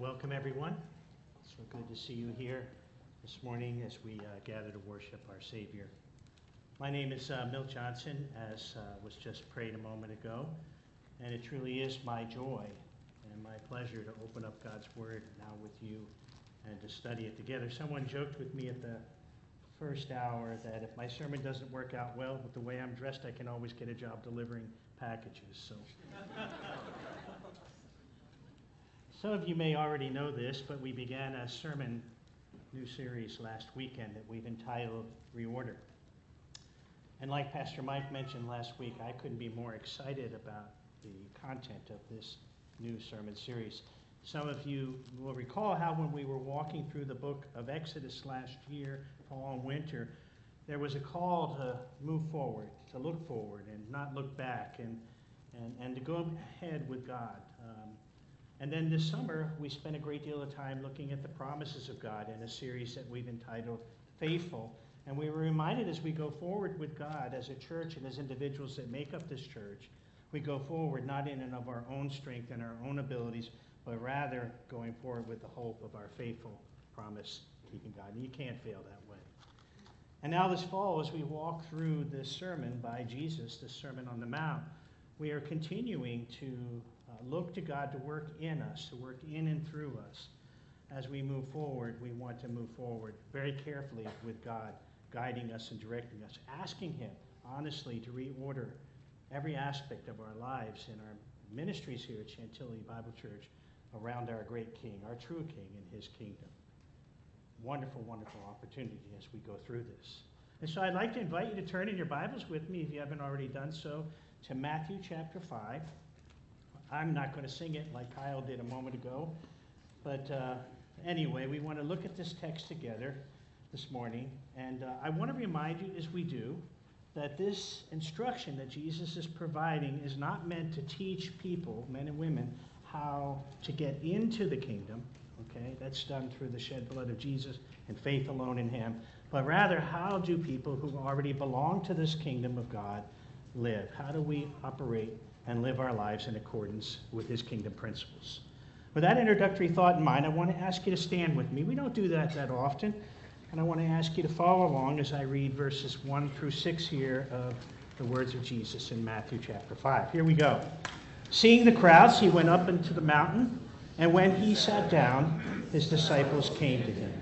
welcome everyone. So good to see you here this morning as we uh, gather to worship our Savior. My name is uh, Johnson, as uh, was just prayed a moment ago, and it truly is my joy and my pleasure to open up God's Word now with you and to study it together. Someone joked with me at the first hour that if my sermon doesn't work out well with the way I'm dressed, I can always get a job delivering packages. So. Some of you may already know this, but we began a sermon new series last weekend that we've entitled Reorder. And like Pastor Mike mentioned last week, I couldn't be more excited about the content of this new sermon series. Some of you will recall how when we were walking through the book of Exodus last year, fall and winter, there was a call to move forward, to look forward and not look back, and, and, and to go ahead with God. Um, and then this summer, we spent a great deal of time looking at the promises of God in a series that we've entitled Faithful. And we were reminded as we go forward with God as a church and as individuals that make up this church, we go forward not in and of our own strength and our own abilities, but rather going forward with the hope of our faithful promise keeping God. And you can't fail that way. And now, this fall, as we walk through this sermon by Jesus, the Sermon on the Mount, we are continuing to uh, look to God to work in us, to work in and through us. As we move forward, we want to move forward very carefully with God, guiding us and directing us, asking Him honestly to reorder every aspect of our lives and our ministries here at Chantilly Bible Church around our great King, our true King, and His kingdom. Wonderful, wonderful opportunity as we go through this. And so I'd like to invite you to turn in your Bibles with me, if you haven't already done so, to Matthew chapter 5. I'm not going to sing it like Kyle did a moment ago. But uh, anyway, we want to look at this text together this morning. And uh, I want to remind you, as we do, that this instruction that Jesus is providing is not meant to teach people, men and women, how to get into the kingdom. Okay, that's done through the shed blood of Jesus and faith alone in Him. But rather, how do people who already belong to this kingdom of God live? How do we operate and live our lives in accordance with his kingdom principles. With that introductory thought in mind, I want to ask you to stand with me. We don't do that that often. And I want to ask you to follow along as I read verses 1 through 6 here of the words of Jesus in Matthew chapter 5. Here we go. Seeing the crowds, he went up into the mountain, and when he sat down, his disciples came to him.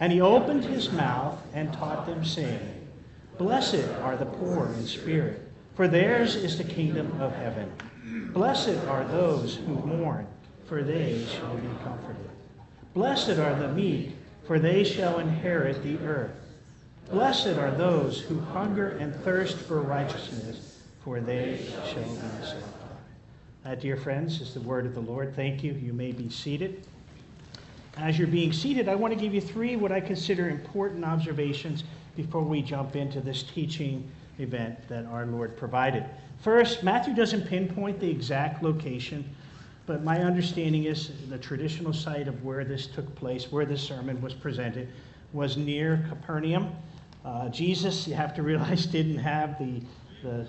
And he opened his mouth and taught them, saying, Blessed are the poor in spirit for theirs is the kingdom of heaven. Blessed are those who mourn, for they shall be comforted. Blessed are the meek, for they shall inherit the earth. Blessed are those who hunger and thirst for righteousness, for they shall be satisfied. That, uh, dear friends, is the word of the Lord. Thank you. You may be seated. As you're being seated, I want to give you three what I consider important observations before we jump into this teaching event that our Lord provided. First, Matthew doesn't pinpoint the exact location, but my understanding is the traditional site of where this took place, where this sermon was presented, was near Capernaum. Uh, Jesus, you have to realize, didn't have the, the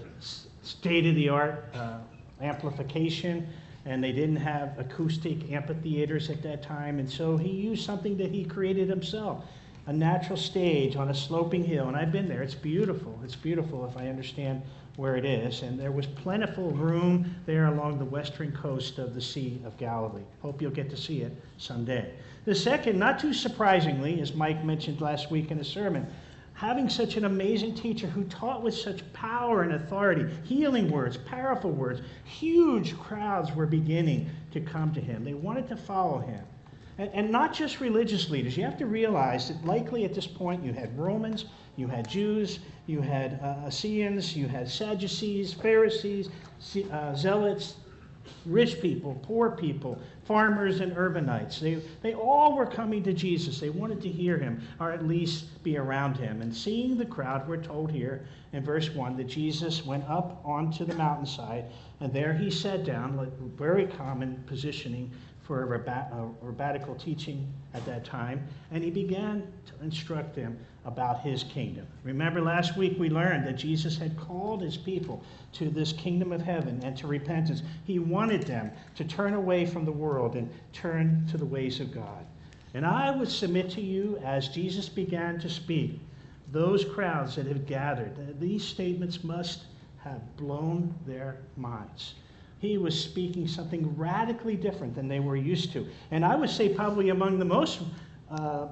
state of the art uh, amplification, and they didn't have acoustic amphitheaters at that time, and so he used something that he created himself a natural stage on a sloping hill, and I've been there. It's beautiful. It's beautiful if I understand where it is. And there was plentiful room there along the western coast of the Sea of Galilee. Hope you'll get to see it someday. The second, not too surprisingly, as Mike mentioned last week in a sermon, having such an amazing teacher who taught with such power and authority, healing words, powerful words, huge crowds were beginning to come to him. They wanted to follow him. And, and not just religious leaders. You have to realize that likely at this point you had Romans, you had Jews, you had uh, Essenes, you had Sadducees, Pharisees, uh, Zealots, rich people, poor people, farmers, and urbanites. They, they all were coming to Jesus. They wanted to hear him, or at least be around him. And seeing the crowd, we're told here in verse 1 that Jesus went up onto the mountainside, and there he sat down, like very common positioning for rabbat, a uh, rabbinical teaching at that time, and he began to instruct them about his kingdom. Remember, last week we learned that Jesus had called his people to this kingdom of heaven and to repentance. He wanted them to turn away from the world and turn to the ways of God. And I would submit to you, as Jesus began to speak, those crowds that have gathered, these statements must have blown their minds. He was speaking something radically different than they were used to. And I would say, probably among the most uh, uh,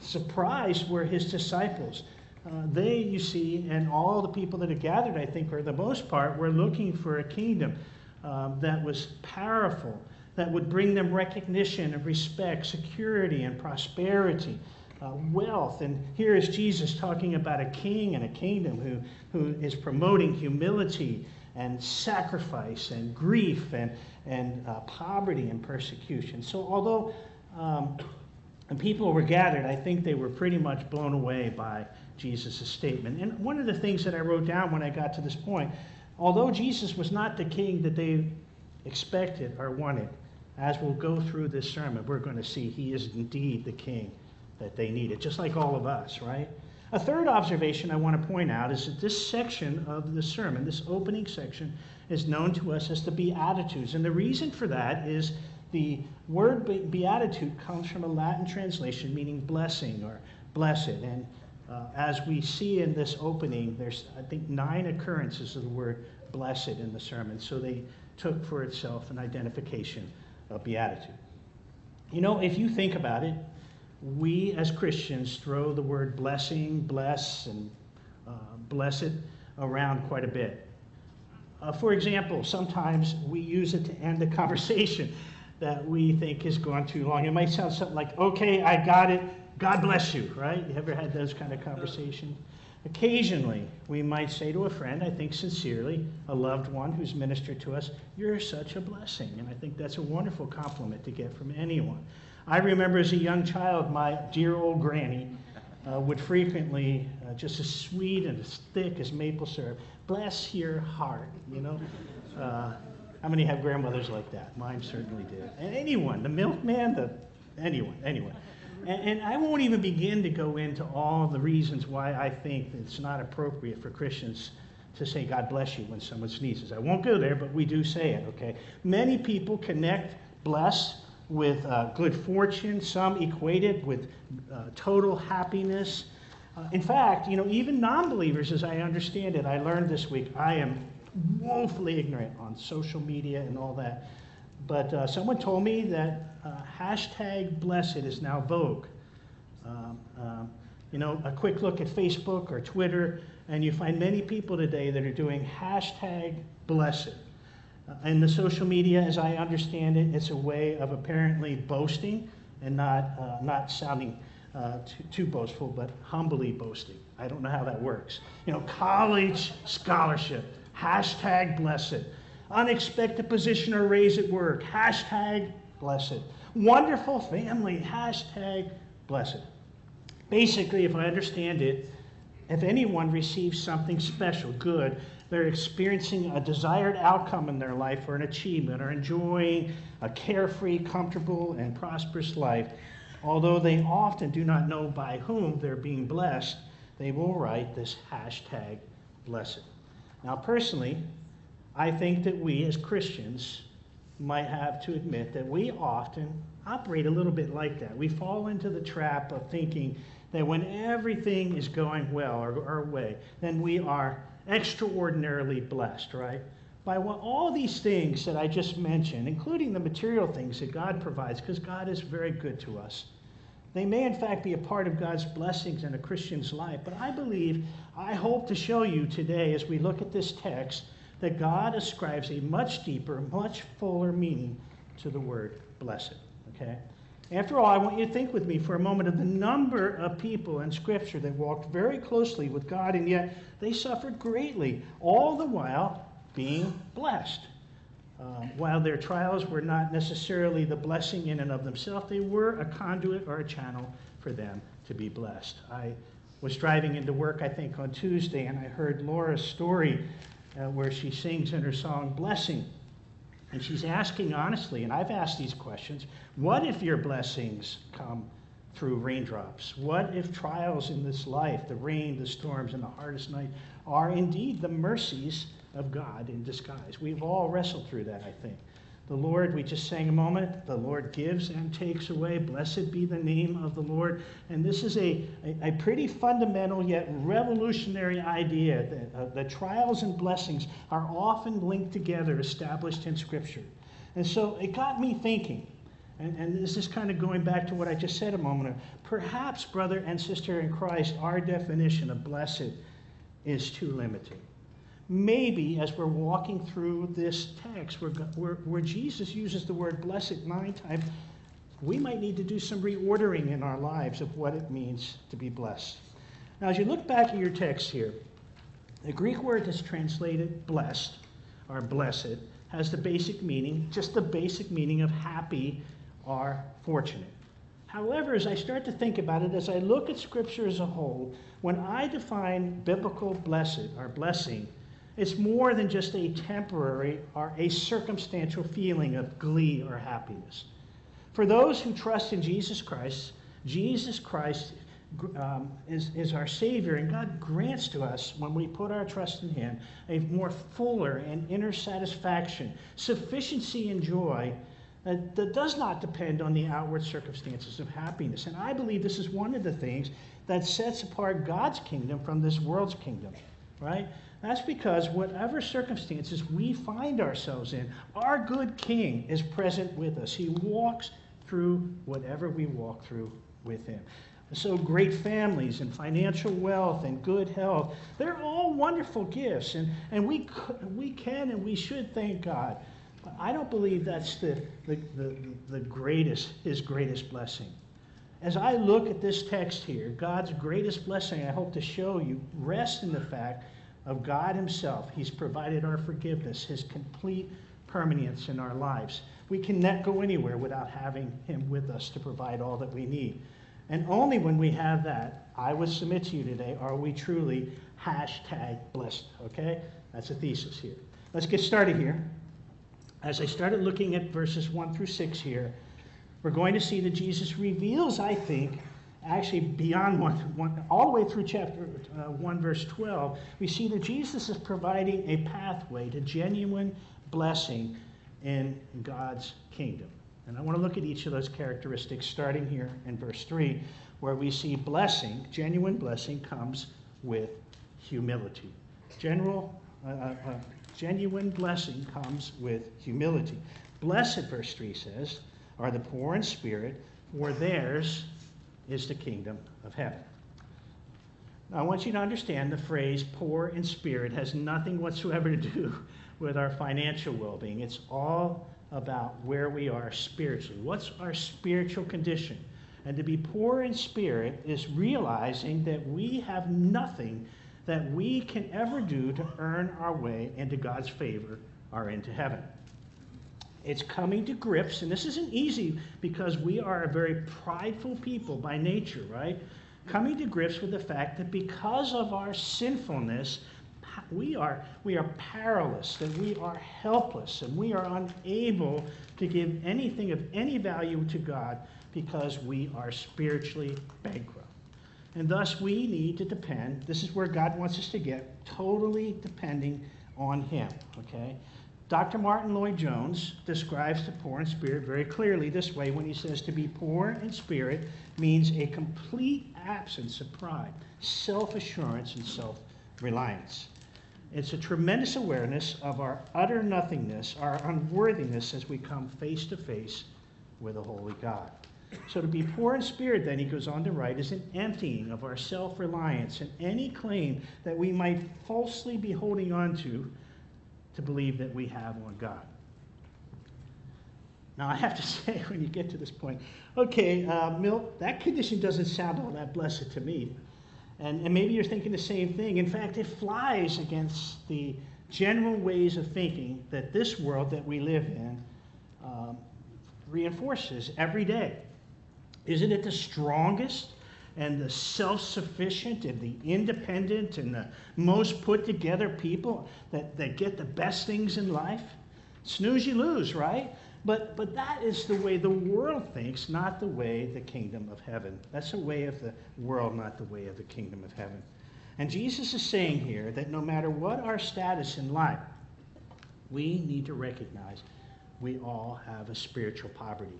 surprised were his disciples. Uh, they, you see, and all the people that had gathered, I think, for the most part, were looking for a kingdom um, that was powerful, that would bring them recognition and respect, security and prosperity, uh, wealth. And here is Jesus talking about a king and a kingdom who, who is promoting humility and sacrifice and grief and, and uh, poverty and persecution. So, although um, people were gathered, I think they were pretty much blown away by Jesus' statement. And one of the things that I wrote down when I got to this point, although Jesus was not the king that they expected or wanted, as we'll go through this sermon, we're going to see he is indeed the king that they needed, just like all of us, right? A third observation I want to point out is that this section of the sermon, this opening section, is known to us as the Beatitudes. And the reason for that is the word beatitude comes from a Latin translation meaning blessing or blessed. And uh, as we see in this opening, there's, I think, nine occurrences of the word blessed in the sermon. So they took for itself an identification of beatitude. You know, if you think about it, we as Christians throw the word blessing, bless, and uh, blessed around quite a bit. Uh, for example, sometimes we use it to end a conversation that we think has gone too long. It might sound something like, okay, I got it, God bless you, right? You ever had those kind of conversations? Occasionally, we might say to a friend, I think sincerely, a loved one who's ministered to us, You're such a blessing. And I think that's a wonderful compliment to get from anyone. I remember as a young child, my dear old granny uh, would frequently, uh, just as sweet and as thick as maple syrup, bless your heart, you know? Uh, how many have grandmothers like that? Mine certainly did. And anyone, the milkman, the anyone, anyone. And, and, I won't even begin to go into all the reasons why I think it's not appropriate for Christians to say God bless you when someone sneezes. I won't go there, but we do say it, okay? Many people connect bless with uh, good fortune, some equate it with uh, total happiness. Uh, in fact, you know, even non believers, as I understand it, I learned this week, I am woefully ignorant on social media and all that. But uh, someone told me that uh, hashtag blessed is now vogue. Um, um, you know, a quick look at Facebook or Twitter, and you find many people today that are doing hashtag blessed. Uh, in the social media, as I understand it, it's a way of apparently boasting and not, uh, not sounding uh, too, too, boastful, but humbly boasting. I don't know how that works. You know, college scholarship, hashtag blessed. Unexpected position or raise at work, hashtag blessed. Wonderful family, hashtag blessed. Basically, if I understand it, if anyone receives something special, good, they're experiencing a desired outcome in their life or an achievement or enjoying a carefree, comfortable, and prosperous life, although they often do not know by whom they're being blessed, they will write this hashtag blessed. Now, personally, I think that we as Christians might have to admit that we often operate a little bit like that. We fall into the trap of thinking that when everything is going well or our way, then we are extraordinarily blessed, right? By what, all these things that I just mentioned, including the material things that God provides, because God is very good to us. They may, in fact, be a part of God's blessings in a Christian's life, but I believe, I hope to show you today as we look at this text, that God ascribes a much deeper, much fuller meaning to the word blessed. Okay? After all, I want you to think with me for a moment of the number of people in Scripture that walked very closely with God, and yet they suffered greatly, all the while being blessed. Uh, while their trials were not necessarily the blessing in and of themselves, they were a conduit or a channel for them to be blessed. I was driving into work, I think, on Tuesday, and I heard Laura Story uh, where she sings in her song, Blessing. And she's asking honestly, and I've asked these questions what if your blessings come through raindrops? What if trials in this life, the rain, the storms, and the hardest night, are indeed the mercies of God in disguise? We've all wrestled through that, I think. The Lord, we just sang a moment, the Lord gives and takes away. Blessed be the name of the Lord. And this is a, a, a pretty fundamental yet revolutionary idea that uh, the trials and blessings are often linked together, established in Scripture. And so it got me thinking, and, and this is kind of going back to what I just said a moment ago. Perhaps, brother and sister in Christ, our definition of blessed is too limited maybe as we're walking through this text where, where, where, Jesus uses the word blessed nine times, we might need to do some reordering in our lives of what it means to be blessed. Now, as you look back at your text here, the Greek word that's translated blessed or blessed has the basic meaning, just the basic meaning of happy or fortunate. However, as I start to think about it, as I look at Scripture as a whole, when I define biblical blessed or blessing, it's more than just a temporary or a circumstantial feeling of glee or happiness. For those who trust in Jesus Christ, Jesus Christ um, is, is our Savior, and God grants to us, when we put our trust in Him, a more fuller and inner satisfaction, sufficiency, and joy that, that does not depend on the outward circumstances of happiness. And I believe this is one of the things that sets apart God's kingdom from this world's kingdom, right? That's because whatever circumstances we find ourselves in, our good King is present with us. He walks through whatever we walk through with him. So, great families and financial wealth and good health, they're all wonderful gifts. And, and we, we can and we should thank God. But I don't believe that's the, the, the, the greatest, his greatest blessing. As I look at this text here, God's greatest blessing, I hope to show you, rests in the fact of God Himself. He's provided our forgiveness, His complete permanence in our lives. We cannot go anywhere without having Him with us to provide all that we need. And only when we have that, I would submit to you today, are we truly hashtag blessed. Okay? That's a thesis here. Let's get started here. As I started looking at verses 1 through 6 here, we're going to see that Jesus reveals, I think, actually beyond one, one, all the way through chapter uh, 1, verse 12, we see that Jesus is providing a pathway to genuine blessing in God's kingdom. And I want to look at each of those characteristics, starting here in verse 3, where we see blessing, genuine blessing, comes with humility. General, uh, uh, uh genuine blessing comes with humility. Blessed, verse 3 says, are the poor in spirit, for theirs is the kingdom of heaven. Now, I want you to understand the phrase poor in spirit has nothing whatsoever to do with our financial well being. It's all about where we are spiritually. What's our spiritual condition? And to be poor in spirit is realizing that we have nothing that we can ever do to earn our way into God's favor or into heaven. It's coming to grips, and this isn't easy because we are a very prideful people by nature, right? Coming to grips with the fact that because of our sinfulness, we are, we are powerless, that we are helpless, and we are unable to give anything of any value to God because we are spiritually bankrupt. And thus, we need to depend, this is where God wants us to get, totally depending on Him, okay? Dr. Martyn Lloyd-Jones describes the poor in spirit very clearly this way when he says to be poor in spirit means a complete absence of pride, self assurance, and self reliance. It's a tremendous awareness of our utter nothingness, our unworthiness as we come face to face with a holy God. So to be poor in spirit, then, he goes on to write, is an emptying of our self reliance and any claim that we might falsely be holding on to to believe that we have on God. Now, I have to say, when you get to this point, okay, uh, Milt, that condition doesn't sound all that blessed to me. And, and maybe you're thinking the same thing. In fact, it flies against the general ways of thinking that this world that we live in um, reinforces every day. Isn't it the strongest and the self sufficient and the independent and the most put together people that, that get the best things in life? Snooze, you lose, right? But, but that is the way the world thinks, not the way the kingdom of heaven. That's the way of the world, not the way of the kingdom of heaven. And Jesus is saying here that no matter what our status in life, we need to recognize we all have a spiritual poverty.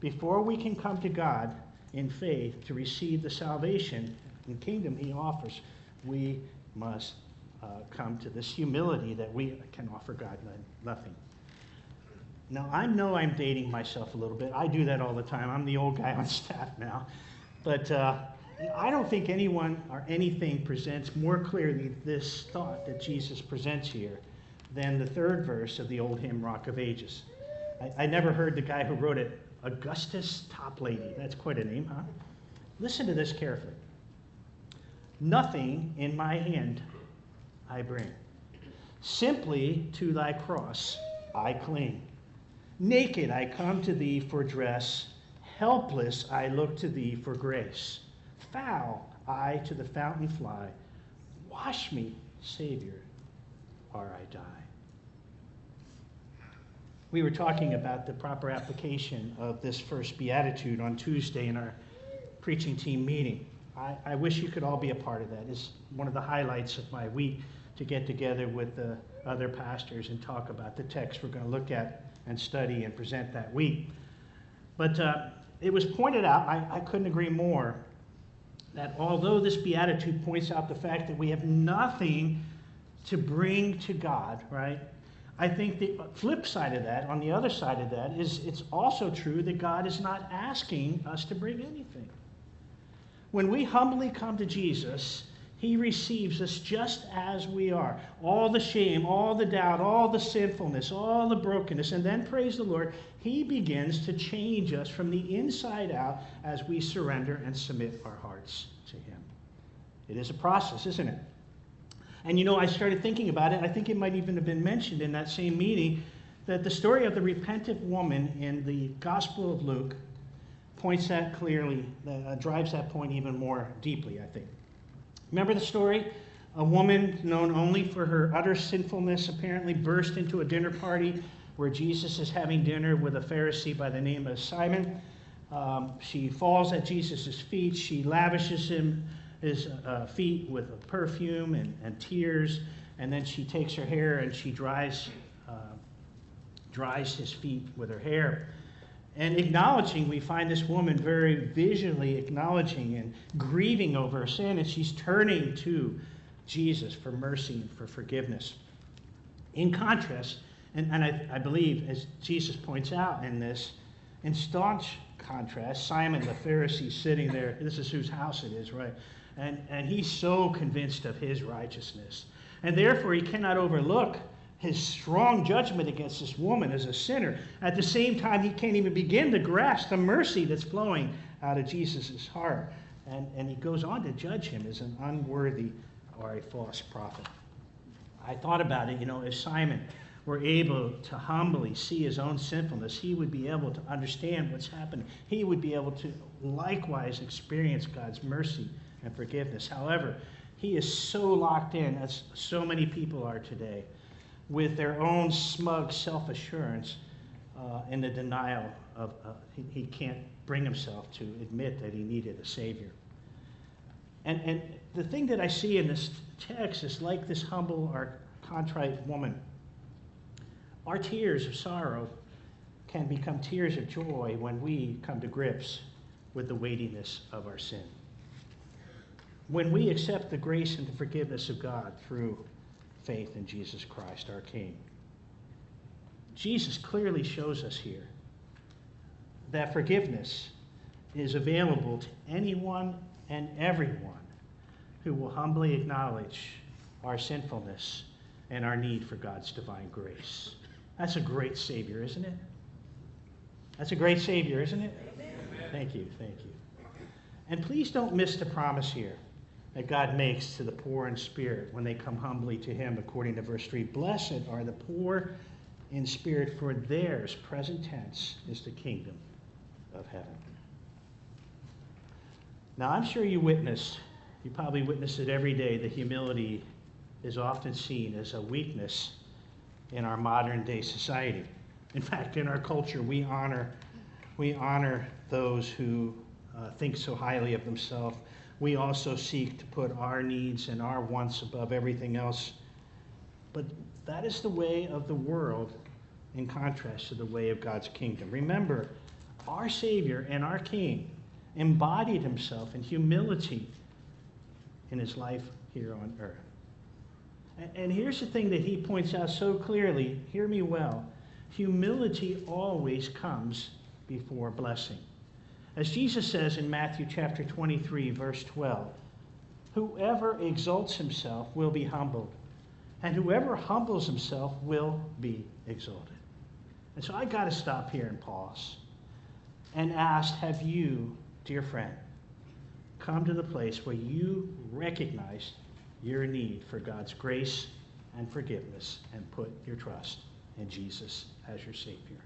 Before we can come to God in faith to receive the salvation and kingdom He offers, we must uh, come to this humility that we can offer God nothing. Now, I know I'm dating myself a little bit. I do that all the time. I'm the old guy on staff now. But uh, I don't think anyone or anything presents more clearly this thought that Jesus presents here than the third verse of the old hymn, Rock of Ages. I, I never heard the guy who wrote it, Augustus Toplady. That's quite a name, huh? Listen to this carefully. Nothing in my hand I bring. Simply to thy cross I cling. Naked I come to thee for dress, helpless I look to thee for grace. Foul I to the fountain fly. Wash me, Savior, or I die. We were talking about the proper application of this first beatitude on Tuesday in our preaching team meeting. I, I wish you could all be a part of that. It's one of the highlights of my week to get together with the other pastors and talk about the text we're going to look at and study and present that week. But uh, it was pointed out, I, I couldn't agree more, that although this beatitude points out the fact that we have nothing to bring to God, right? I think the flip side of that, on the other side of that, is it's also true that God is not asking us to bring anything. When we humbly come to Jesus, he receives us just as we are. All the shame, all the doubt, all the sinfulness, all the brokenness. And then, praise the Lord, He begins to change us from the inside out as we surrender and submit our hearts to Him. It is a process, isn't it? And you know, I started thinking about it. I think it might even have been mentioned in that same meeting that the story of the repentant woman in the Gospel of Luke points that clearly, uh, drives that point even more deeply, I think. Remember the story? A woman known only for her utter sinfulness apparently burst into a dinner party where Jesus is having dinner with a Pharisee by the name of Simon. Um, she falls at Jesus' feet. She lavishes him his uh, feet with a perfume and, and tears, and then she takes her hair and she dries, uh, dries his feet with her hair. And acknowledging, we find this woman very visually acknowledging and grieving over her sin, and she's turning to Jesus for mercy and for forgiveness. In contrast, and, and I, I believe, as Jesus points out in this, in staunch contrast, Simon the Pharisee sitting there, this is whose house it is, right? And, and he's so convinced of his righteousness. And therefore, he cannot overlook his strong judgment against this woman as a sinner. At the same time, he can't even begin to grasp the mercy that's flowing out of Jesus' heart. And, and he goes on to judge him as an unworthy or a false prophet. I thought about it, you know, if Simon were able to humbly see his own sinfulness, he would be able to understand what's happening. He would be able to likewise experience God's mercy and forgiveness. However, he is so locked in, as so many people are today, with their own smug self assurance uh, in the denial of, uh, he, he, can't bring himself to admit that he needed a Savior. And, and the thing that I see in this text is like this humble or contrite woman. Our tears of sorrow can become tears of joy when we come to grips with the weightiness of our sin. When we accept the grace and the forgiveness of God through faith in Jesus Christ, our King. Jesus clearly shows us here that forgiveness is available to anyone and everyone who will humbly acknowledge our sinfulness and our need for God's divine grace. That's a great Savior, isn't it? That's a great Savior, isn't it? Amen. Thank you, thank you. And please don't miss the promise here that God makes to the poor in spirit when they come humbly to Him, according to verse 3. Blessed are the poor in spirit, for theirs, present tense, is the kingdom of heaven. Now, I'm sure you witness, you probably witness it every day, that humility is often seen as a weakness in our modern day society. In fact, in our culture, we honor, we honor those who uh, think so highly of themselves. We also seek to put our needs and our wants above everything else. But that is the way of the world in contrast to the way of God's kingdom. Remember, our Savior and our King embodied himself in humility in his life here on earth. And here's the thing that he points out so clearly hear me well. Humility always comes before blessing. As Jesus says in Matthew chapter 23, verse 12, whoever exalts himself will be humbled, and whoever humbles himself will be exalted. And so I got to stop here and pause and ask Have you, dear friend, come to the place where you recognize your need for God's grace and forgiveness and put your trust in Jesus as your Savior?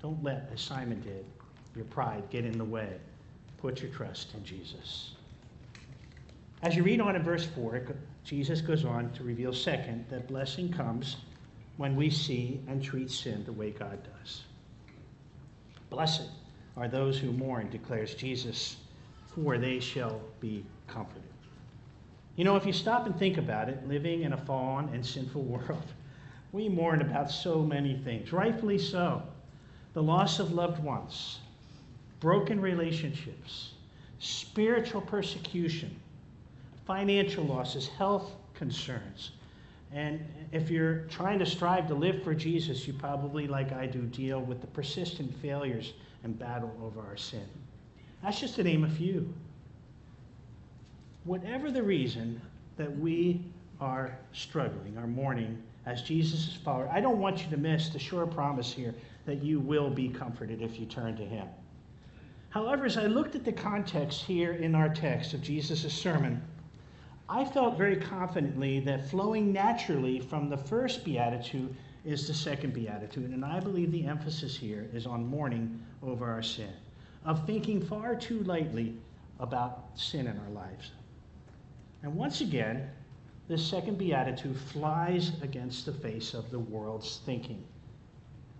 Don't let, as Simon did, your pride get in the way. Put your trust in Jesus. As you read on in verse 4, Jesus goes on to reveal, second, that blessing comes when we see and treat sin the way God does. Blessed are those who mourn, declares Jesus, for they shall be comforted. You know, if you stop and think about it, living in a fallen and sinful world, we mourn about so many things, rightfully so. The loss of loved ones, broken relationships, spiritual persecution, financial losses, health concerns, and if you're trying to strive to live for Jesus, you probably, like I do, deal with the persistent failures and battle over our sin. That's just to name a few. Whatever the reason that we are struggling, are mourning as Jesus' follower, I don't want you to miss the sure promise here that you will be comforted if you turn to Him. However, as I looked at the context here in our text of Jesus' sermon, I felt very confidently that flowing naturally from the first beatitude is the second beatitude. And I believe the emphasis here is on mourning over our sin, of thinking far too lightly about sin in our lives. And once again, this second beatitude flies against the face of the world's thinking.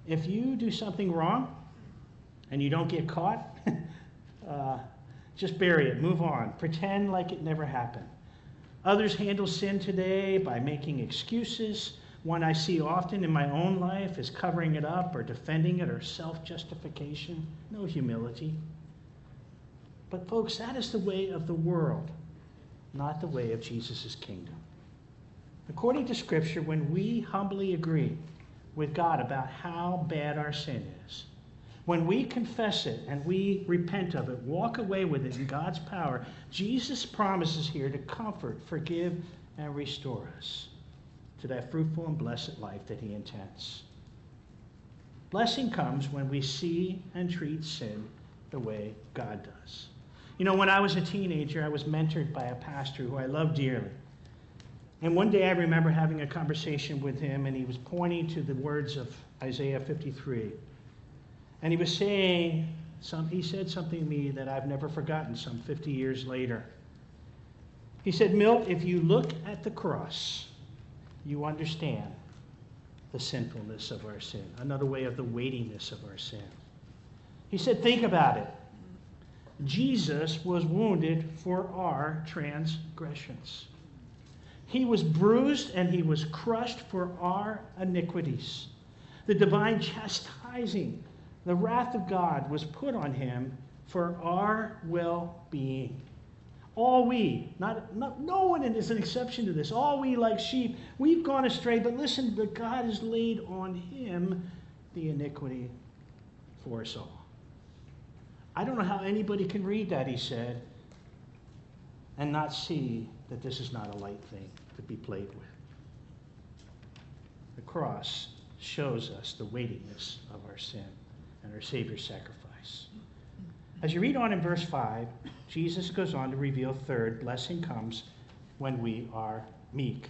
If you do something wrong and you don't get caught, uh, just bury it, move on, pretend like it never happened. Others handle sin today by making excuses. One I see often in my own life is covering it up or defending it or self justification. No humility. But, folks, that is the way of the world, not the way of Jesus' kingdom. According to Scripture, when we humbly agree with God about how bad our sin is, when we confess it and we repent of it, walk away with it in God's power, Jesus promises here to comfort, forgive, and restore us to that fruitful and blessed life that He intends. Blessing comes when we see and treat sin the way God does. You know, when I was a teenager, I was mentored by a pastor who I loved dearly. And one day I remember having a conversation with him, and he was pointing to the words of Isaiah 53. And he was saying, some, he said something to me that I've never forgotten some 50 years later. He said, Milt, if you look at the cross, you understand the sinfulness of our sin, another way of the weightiness of our sin. He said, think about it. Jesus was wounded for our transgressions. He was bruised and he was crushed for our iniquities. The divine chastising the wrath of God was put on him for our well being. All we, not, not, no one is an exception to this, all we like sheep, we've gone astray, but listen, but God has laid on him the iniquity for us all. I don't know how anybody can read that, he said, and not see that this is not a light thing to be played with. The cross shows us the weightiness of our sin and our Savior's sacrifice. As you read on in verse 5, Jesus goes on to reveal third, blessing comes when we are meek.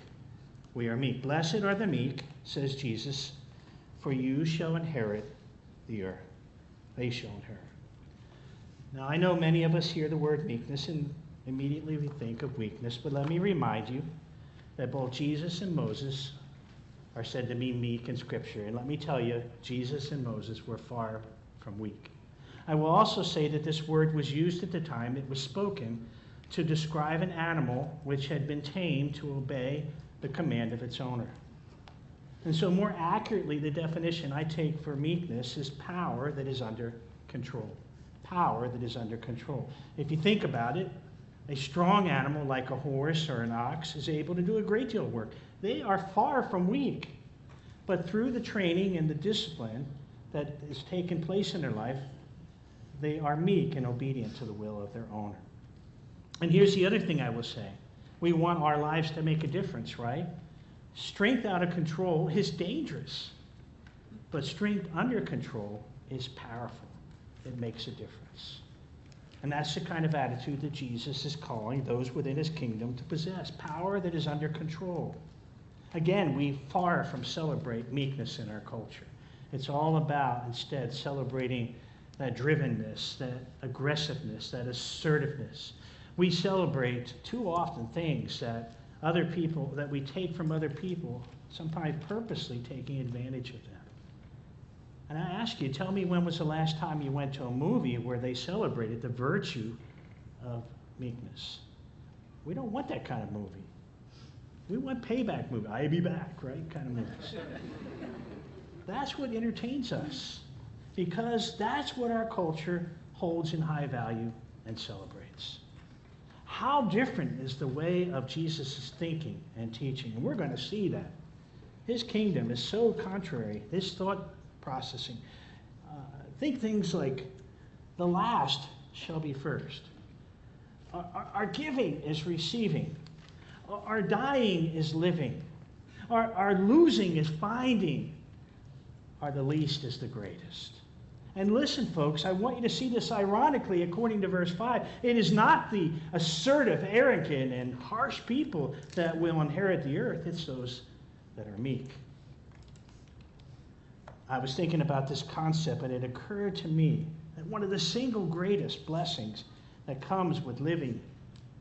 We are meek. Blessed are the meek, says Jesus, for you shall inherit the earth. They shall inherit. Now, I know many of us hear the word meekness and immediately we think of weakness, but let me remind you that both Jesus and Moses are said to be meek in Scripture. And let me tell you, Jesus and Moses were far from weak. I will also say that this word was used at the time it was spoken to describe an animal which had been tamed to obey the command of its owner. And so, more accurately, the definition I take for meekness is power that is under control. Power that is under control. If you think about it, a strong animal like a horse or an ox is able to do a great deal of work. They are far from weak. But through the training and the discipline that is taking place in their life, they are meek and obedient to the will of their owner. And here's the other thing I will say we want our lives to make a difference, right? Strength out of control is dangerous, but strength under control is powerful. It makes a difference. And that's the kind of attitude that Jesus is calling those within his kingdom to possess power that is under control. Again, we far from celebrate meekness in our culture. It's all about instead celebrating that drivenness, that aggressiveness, that assertiveness. We celebrate too often things that other people, that we take from other people, sometimes purposely taking advantage of them. And I ask you, tell me when was the last time you went to a movie where they celebrated the virtue of meekness? We don't want that kind of movie. We want payback movie. I'll be back, right? Kind of movies. that's what entertains us because that's what our culture holds in high value and celebrates. How different is the way of Jesus' thinking and teaching? And we're going to see that. His kingdom is so contrary. His thought processing. Uh, think things like the last shall be first. Our, our, our giving is receiving. Our, dying is living. Our, our losing is finding. Our the least is the greatest. And listen, folks, I want you to see this ironically according to verse 5. It is not the assertive, arrogant, and harsh people that will inherit the earth, it's those that are meek. I was thinking about this concept, and it occurred to me that one of the single greatest blessings that comes with living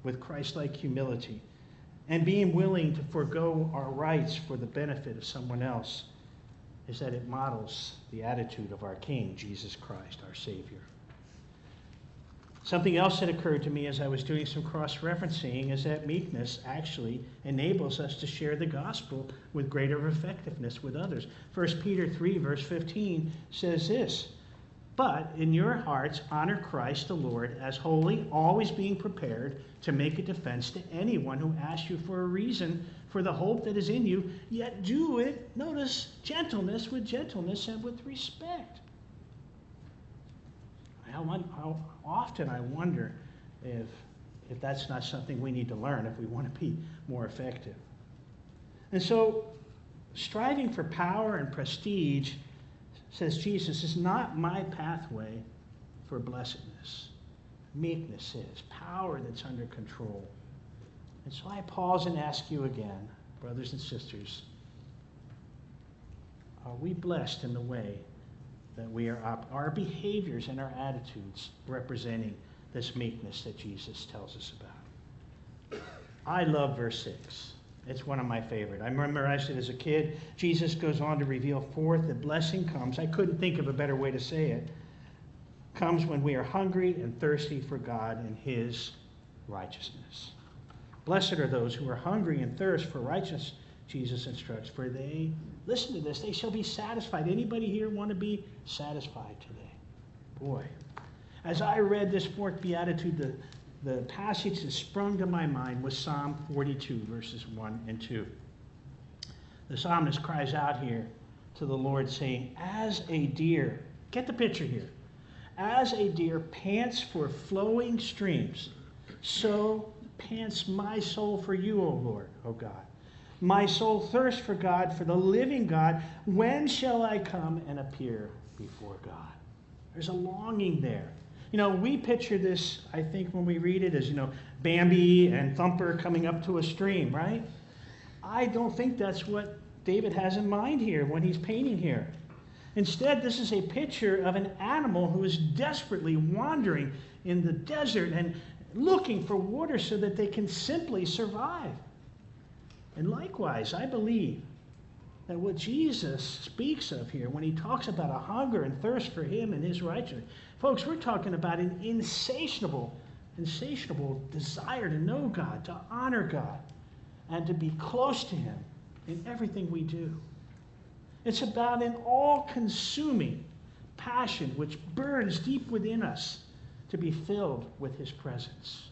with Christ like humility and being willing to forego our rights for the benefit of someone else is that it models the attitude of our King, Jesus Christ, our Savior. Something else that occurred to me as I was doing some cross referencing is that meekness actually enables us to share the gospel with greater effectiveness with others. 1 Peter 3, verse 15 says this But in your hearts, honor Christ the Lord as holy, always being prepared to make a defense to anyone who asks you for a reason for the hope that is in you, yet do it, notice, gentleness with gentleness and with respect how, how often I wonder if, if that's not something we need to learn if we want to be more effective. And so, striving for power and prestige, says Jesus, is not my pathway for blessedness. Meekness is power that's under control. And so I pause and ask you again, brothers and sisters, are we blessed in the way that we are our behaviors and our attitudes representing this meekness that Jesus tells us about. I love verse 6. It's one of my favorite. I memorized it as a kid. Jesus goes on to reveal forth the blessing comes. I couldn't think of a better way to say it. Comes when we are hungry and thirsty for God and His righteousness. Blessed are those who are hungry and thirst for righteousness, Jesus instructs, for they Listen to this. They shall be satisfied. Anybody here want to be satisfied today? Boy. As I read this fourth beatitude, the, the passage that sprung to my mind was Psalm 42, verses 1 and 2. The psalmist cries out here to the Lord, saying, As a deer, get the picture here, as a deer pants for flowing streams, so pants my soul for you, O Lord, O God. My soul thirsts for God, for the living God. When shall I come and appear before God? There's a longing there. You know, we picture this, I think, when we read it as, you know, Bambi and Thumper coming up to a stream, right? I don't think that's what David has in mind here when he's painting here. Instead, this is a picture of an animal who is desperately wandering in the desert and looking for water so that they can simply survive. And likewise, I believe that what Jesus speaks of here when he talks about a hunger and thirst for him and his righteousness, folks, we're talking about an insatiable, insatiable desire to know God, to honor God, and to be close to him in everything we do. It's about an all consuming passion which burns deep within us to be filled with his presence.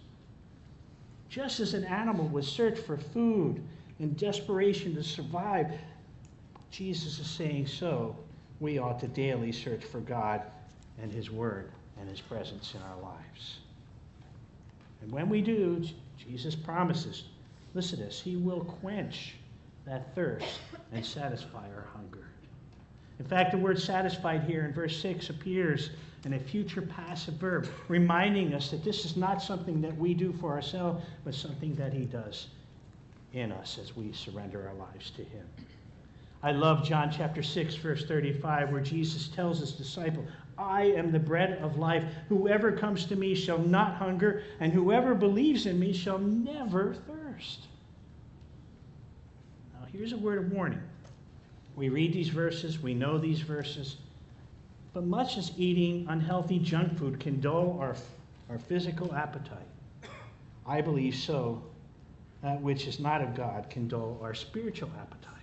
Just as an animal would search for food in desperation to survive, Jesus is saying so, we ought to daily search for God and his word and his presence in our lives. And when we do, Jesus promises, listen to this, he will quench that thirst and satisfy our hunger. In fact, the word satisfied here in verse 6 appears in a future passive verb, reminding us that this is not something that we do for ourselves, but something that He does in us as we surrender our lives to Him. I love John chapter 6, verse 35, where Jesus tells his disciple, I am the bread of life. Whoever comes to me shall not hunger, and whoever believes in me shall never thirst. Now, here's a word of warning. We read these verses, we know these verses, but much as eating unhealthy junk food can dull our, our physical appetite, I believe so, that which is not of God can dull our spiritual appetites.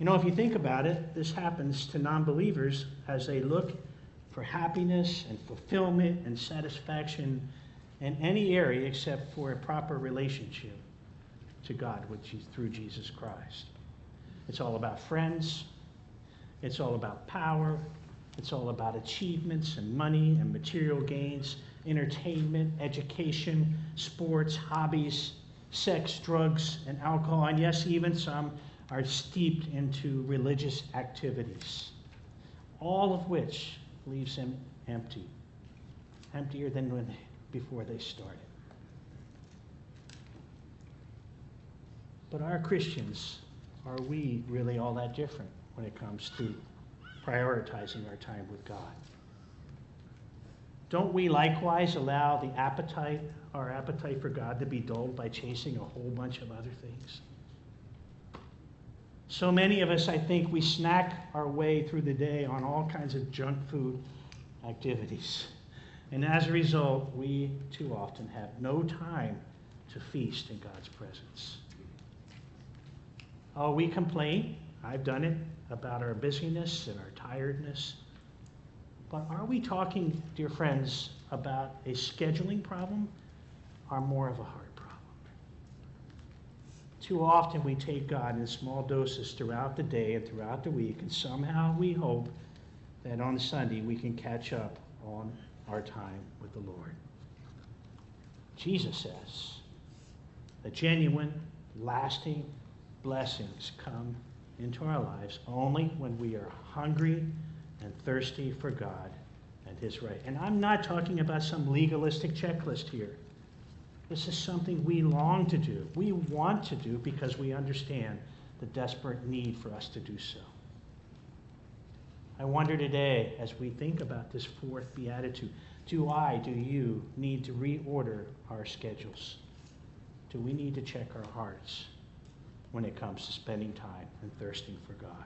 You know, if you think about it, this happens to non believers as they look for happiness and fulfillment and satisfaction in any area except for a proper relationship to God which is through Jesus Christ. It's all about friends. It's all about power. It's all about achievements and money and material gains, entertainment, education, sports, hobbies, sex, drugs, and alcohol. And yes, even some are steeped into religious activities, all of which leaves them empty, emptier than when before they started. But are Christians are we really all that different when it comes to prioritizing our time with God? Don't we likewise allow the appetite, our appetite for God, to be dulled by chasing a whole bunch of other things? So many of us, I think, we snack our way through the day on all kinds of junk food activities. And as a result, we too often have no time to feast in God's presence. Oh, we complain. I've done it about our busyness and our tiredness. But are we talking, dear friends, about a scheduling problem or more of a heart? Too often we take God in small doses throughout the day and throughout the week, and somehow we hope that on Sunday we can catch up on our time with the Lord. Jesus says a genuine, lasting, blessings come into our lives only when we are hungry and thirsty for God and His right. And I'm not talking about some legalistic checklist here. This is something we long to do. We want to do because we understand the desperate need for us to do so. I wonder today, as we think about this fourth beatitude, do I, do you need to reorder our schedules? Do we need to check our hearts? when it comes to spending time and thirsting for God.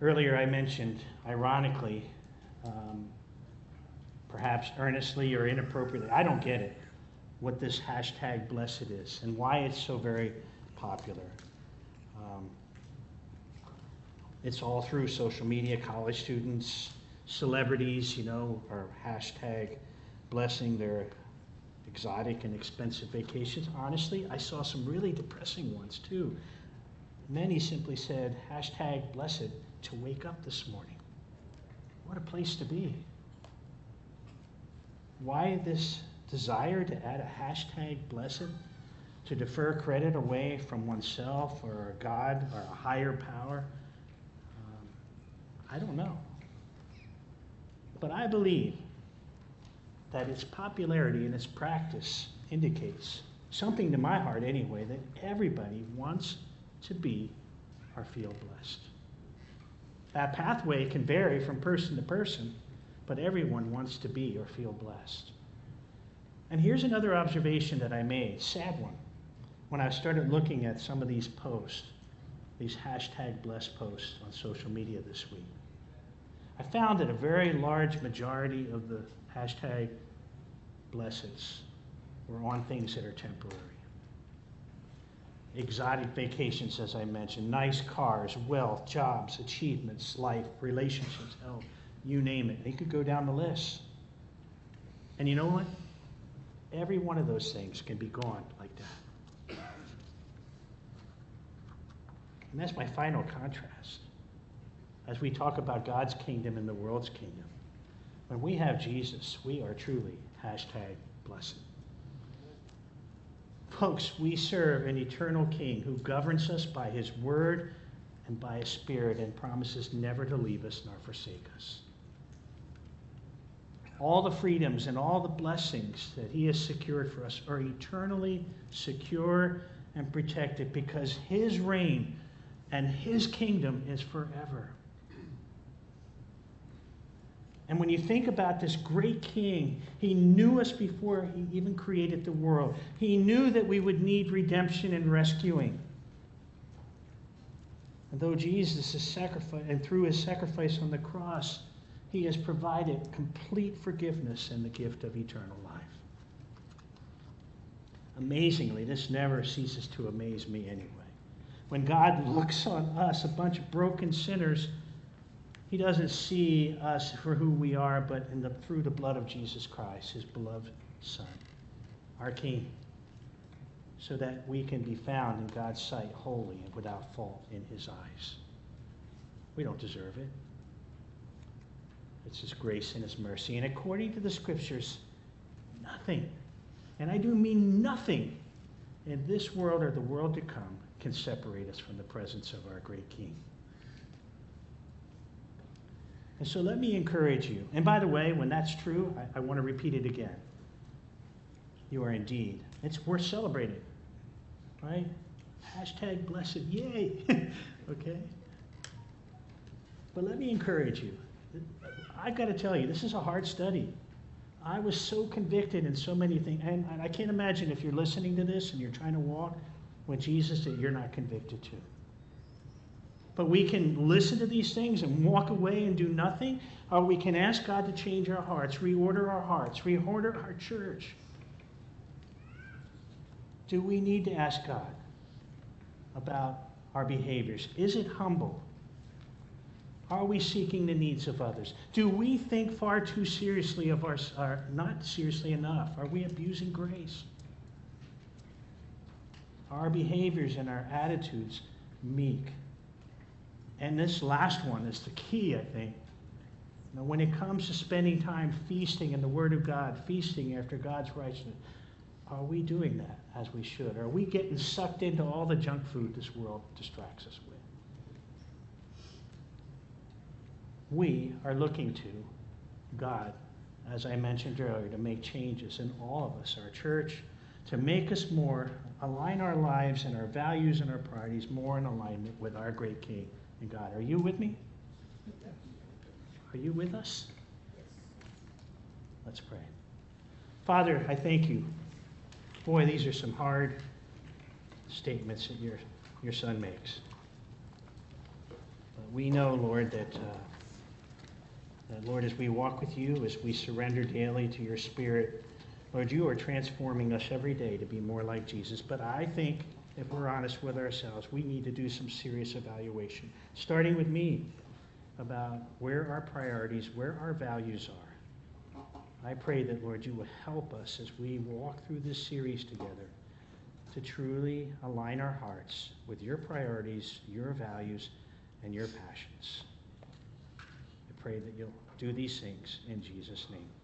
Earlier, I mentioned, ironically, um, perhaps earnestly or inappropriately, I don't get it, what this hashtag blessed is and why it's so very popular. Um, it's all through social media, college students, celebrities, you know, are hashtag blessing their exotic and expensive vacations. Honestly, I saw some really depressing ones too. Many simply said, hashtag blessed to wake up this morning. What a place to be. Why this desire to add a hashtag blessed? To defer credit away from oneself or God or a higher power? Um, I don't know. But I believe that its popularity and its practice indicates something to my heart anyway that everybody wants to be or feel blessed. That pathway can vary from person to person, but everyone wants to be or feel blessed. And here's another observation that I made, sad one. when I started looking at some of these posts, these hashtag blessed posts on social media this week, I found that a very large majority of the hashtag blesseds were on things that are temporary. Exotic vacations, as I mentioned, nice cars, wealth, jobs, achievements, life, relationships, health, you name it. They could go down the list. And you know what? Every one of those things can be gone like that. And that's my final contrast. As we talk about God's kingdom and the world's kingdom, when we have Jesus, we are truly hashtag blessed. Folks, we serve an eternal King who governs us by his word and by his spirit and promises never to leave us nor forsake us. All the freedoms and all the blessings that he has secured for us are eternally secure and protected because his reign and his kingdom is forever. And when you think about this great king, he knew us before he even created the world. He knew that we would need redemption and rescuing. And though Jesus is sacrificed, and through his sacrifice on the cross, he has provided complete forgiveness and the gift of eternal life. Amazingly, this never ceases to amaze me anyway. When God looks on us, a bunch of broken sinners, he doesn't see us for who we are, but the, through the blood of Jesus Christ, his beloved Son, our King, so that we can be found in God's sight holy and without fault in his eyes. We don't deserve it. It's his grace and his mercy. And according to the scriptures, nothing, and I do mean nothing, in this world or the world to come can separate us from the presence of our great King. And so let me encourage you. And by the way, when that's true, I, I want to repeat it again. You are indeed. It's worth celebrating. Right? Hashtag blessed. Yay. okay? But let me encourage you. I've got to tell you, this is a hard study. I was so convicted in so many things. And, and I can't imagine if you're listening to this and you're trying to walk with Jesus that you're not convicted too. But we can listen to these things and walk away and do nothing, or we can ask God to change our hearts, reorder our hearts, reorder our church. Do we need to ask God about our behaviors? Is it humble? Are we seeking the needs of others? Do we think far too seriously of our, our not seriously enough? Are we abusing grace? Are our behaviors and our attitudes meek? And this last one is the key, I think. Now, when it comes to spending time feasting in the Word of God, feasting after God's righteousness, are we doing that as we should? Are we getting sucked into all the junk food this world distracts us with? We are looking to God, as I mentioned earlier, to make changes in all of us, our church, to make us more, align our lives and our values and our priorities more in alignment with our great King and God. Are you with me? Are you with us? Let's pray. Father, I thank you. Boy, these are some hard statements that your, your son makes. But we know, Lord, that, uh, that, Uh, Lord, as we walk with you, as we surrender daily to your Spirit, Lord, you are transforming us every day to be more like Jesus. But I think if we're honest with ourselves, we need to do some serious evaluation, starting with me, about where our priorities, where our values are. I pray that, Lord, you will help us as we walk through this series together to truly align our hearts with your priorities, your values, and your passions. I pray that you'll do these things in Jesus' name.